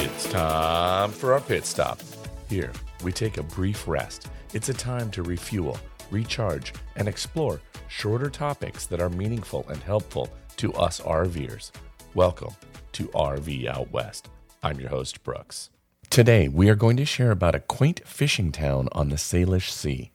It's time for our pit stop. Here, we take a brief rest. It's a time to refuel, recharge, and explore shorter topics that are meaningful and helpful to us RVers. Welcome to RV Out West. I'm your host, Brooks. Today, we are going to share about a quaint fishing town on the Salish Sea,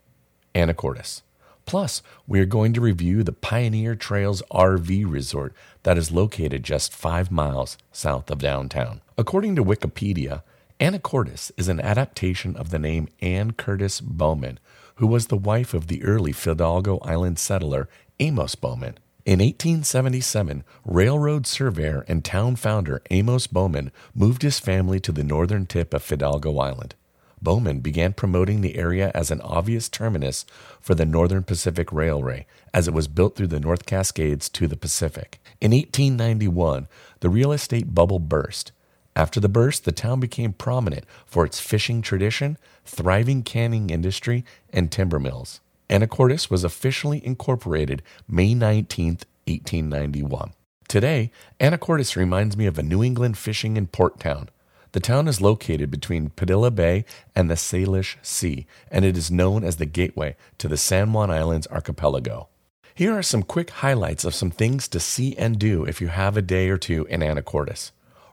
Anacortes. Plus, we are going to review the Pioneer Trails RV Resort that is located just five miles south of downtown. According to Wikipedia, Anacortes is an adaptation of the name Anne Curtis Bowman, who was the wife of the early Fidalgo Island settler Amos Bowman. In 1877, railroad surveyor and town founder Amos Bowman moved his family to the northern tip of Fidalgo Island. Bowman began promoting the area as an obvious terminus for the Northern Pacific Railway as it was built through the North Cascades to the Pacific. In 1891, the real estate bubble burst. After the burst, the town became prominent for its fishing tradition, thriving canning industry, and timber mills. Anacortes was officially incorporated May 19, 1891. Today, Anacortes reminds me of a New England fishing and port town. The town is located between Padilla Bay and the Salish Sea, and it is known as the gateway to the San Juan Islands archipelago. Here are some quick highlights of some things to see and do if you have a day or two in Anacortes.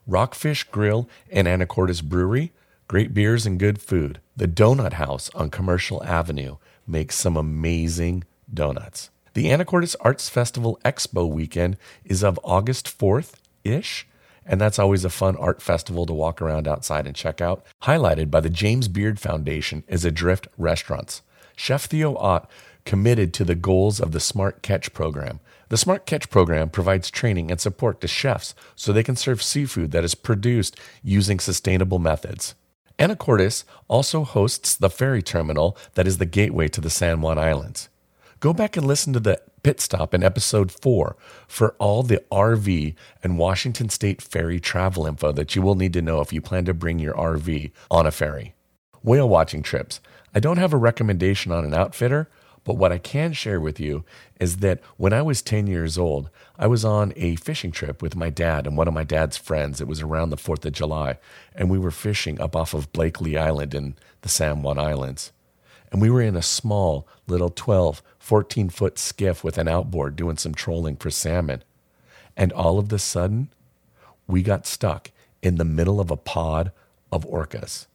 Rockfish Grill and Anacortes Brewery, great beers and good food. The Donut House on Commercial Avenue makes some amazing donuts. The Anacortes Arts Festival Expo weekend is of August 4th ish and that's always a fun art festival to walk around outside and check out. Highlighted by the James Beard Foundation is Adrift Restaurants. Chef Theo Ott committed to the goals of the Smart Catch program. The Smart Catch program provides training and support to chefs so they can serve seafood that is produced using sustainable methods. Anacortes also hosts the ferry terminal that is the gateway to the San Juan Islands. Go back and listen to the pit stop in episode 4 for all the RV and Washington State ferry travel info that you will need to know if you plan to bring your RV on a ferry. Whale watching trips. I don't have a recommendation on an outfitter, but what I can share with you is that when I was 10 years old, I was on a fishing trip with my dad and one of my dad's friends. It was around the 4th of July, and we were fishing up off of Blakely Island in the San Juan Islands. And we were in a small little 12, 14 foot skiff with an outboard doing some trolling for salmon. And all of a sudden, we got stuck in the middle of a pod of orcas.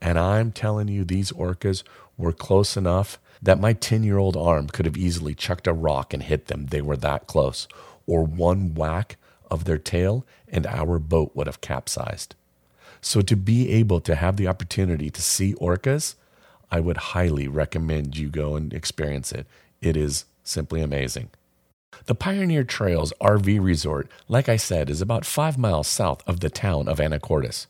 And I'm telling you, these orcas were close enough that my 10 year old arm could have easily chucked a rock and hit them. They were that close. Or one whack of their tail, and our boat would have capsized. So, to be able to have the opportunity to see orcas I would highly recommend you go and experience it. It is simply amazing. The Pioneer Trails RV Resort, like I said, is about five miles south of the town of Anacortes.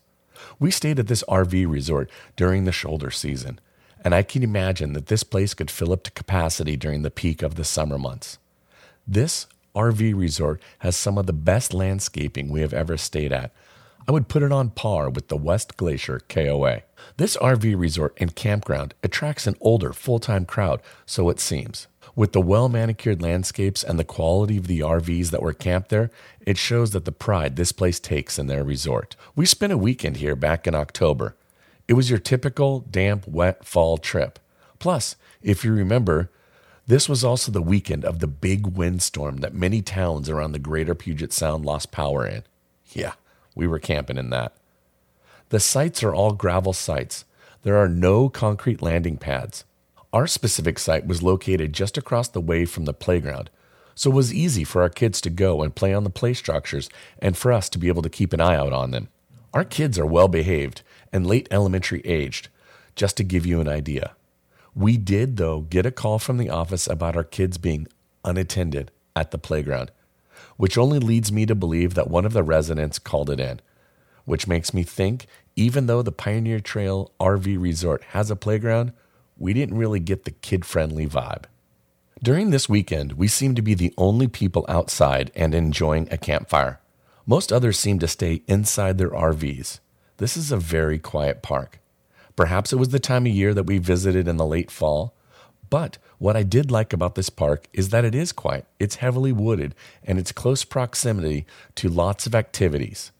We stayed at this RV resort during the shoulder season, and I can imagine that this place could fill up to capacity during the peak of the summer months. This RV resort has some of the best landscaping we have ever stayed at, I would put it on par with the West Glacier KOA. This RV resort and campground attracts an older, full time crowd, so it seems. With the well manicured landscapes and the quality of the RVs that were camped there, it shows that the pride this place takes in their resort. We spent a weekend here back in October. It was your typical damp, wet fall trip. Plus, if you remember, this was also the weekend of the big windstorm that many towns around the greater Puget Sound lost power in. Yeah, we were camping in that. The sites are all gravel sites. There are no concrete landing pads. Our specific site was located just across the way from the playground, so it was easy for our kids to go and play on the play structures and for us to be able to keep an eye out on them. Our kids are well behaved and late elementary aged, just to give you an idea. We did, though, get a call from the office about our kids being unattended at the playground which only leads me to believe that one of the residents called it in, which makes me think even though the Pioneer Trail RV Resort has a playground, we didn't really get the kid friendly vibe. During this weekend, we seemed to be the only people outside and enjoying a campfire. Most others seem to stay inside their RVs. This is a very quiet park. Perhaps it was the time of year that we visited in the late fall, but what I did like about this park is that it is quiet, it's heavily wooded, and it's close proximity to lots of activities.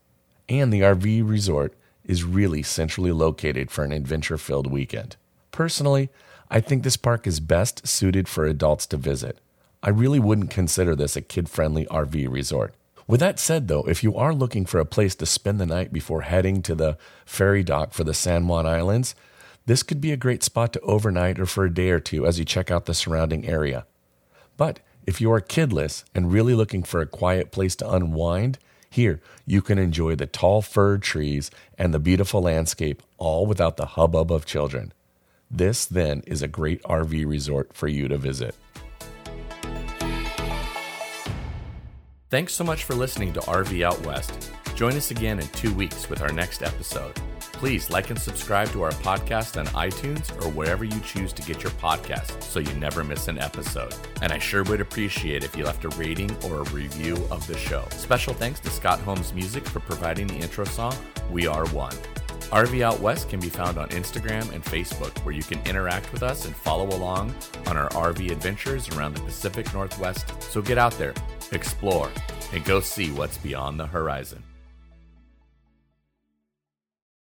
And the RV resort is really centrally located for an adventure filled weekend. Personally, I think this park is best suited for adults to visit. I really wouldn't consider this a kid friendly RV resort. With that said, though, if you are looking for a place to spend the night before heading to the ferry dock for the San Juan Islands, this could be a great spot to overnight or for a day or two as you check out the surrounding area. But if you are kidless and really looking for a quiet place to unwind, here you can enjoy the tall fir trees and the beautiful landscape all without the hubbub of children. This then is a great RV resort for you to visit. Thanks so much for listening to RV Out West. Join us again in two weeks with our next episode. Please like and subscribe to our podcast on iTunes or wherever you choose to get your podcasts so you never miss an episode. And I sure would appreciate if you left a rating or a review of the show. Special thanks to Scott Holmes Music for providing the intro song, We Are One. RV Out West can be found on Instagram and Facebook, where you can interact with us and follow along on our RV adventures around the Pacific Northwest. So get out there, explore, and go see what's beyond the horizon.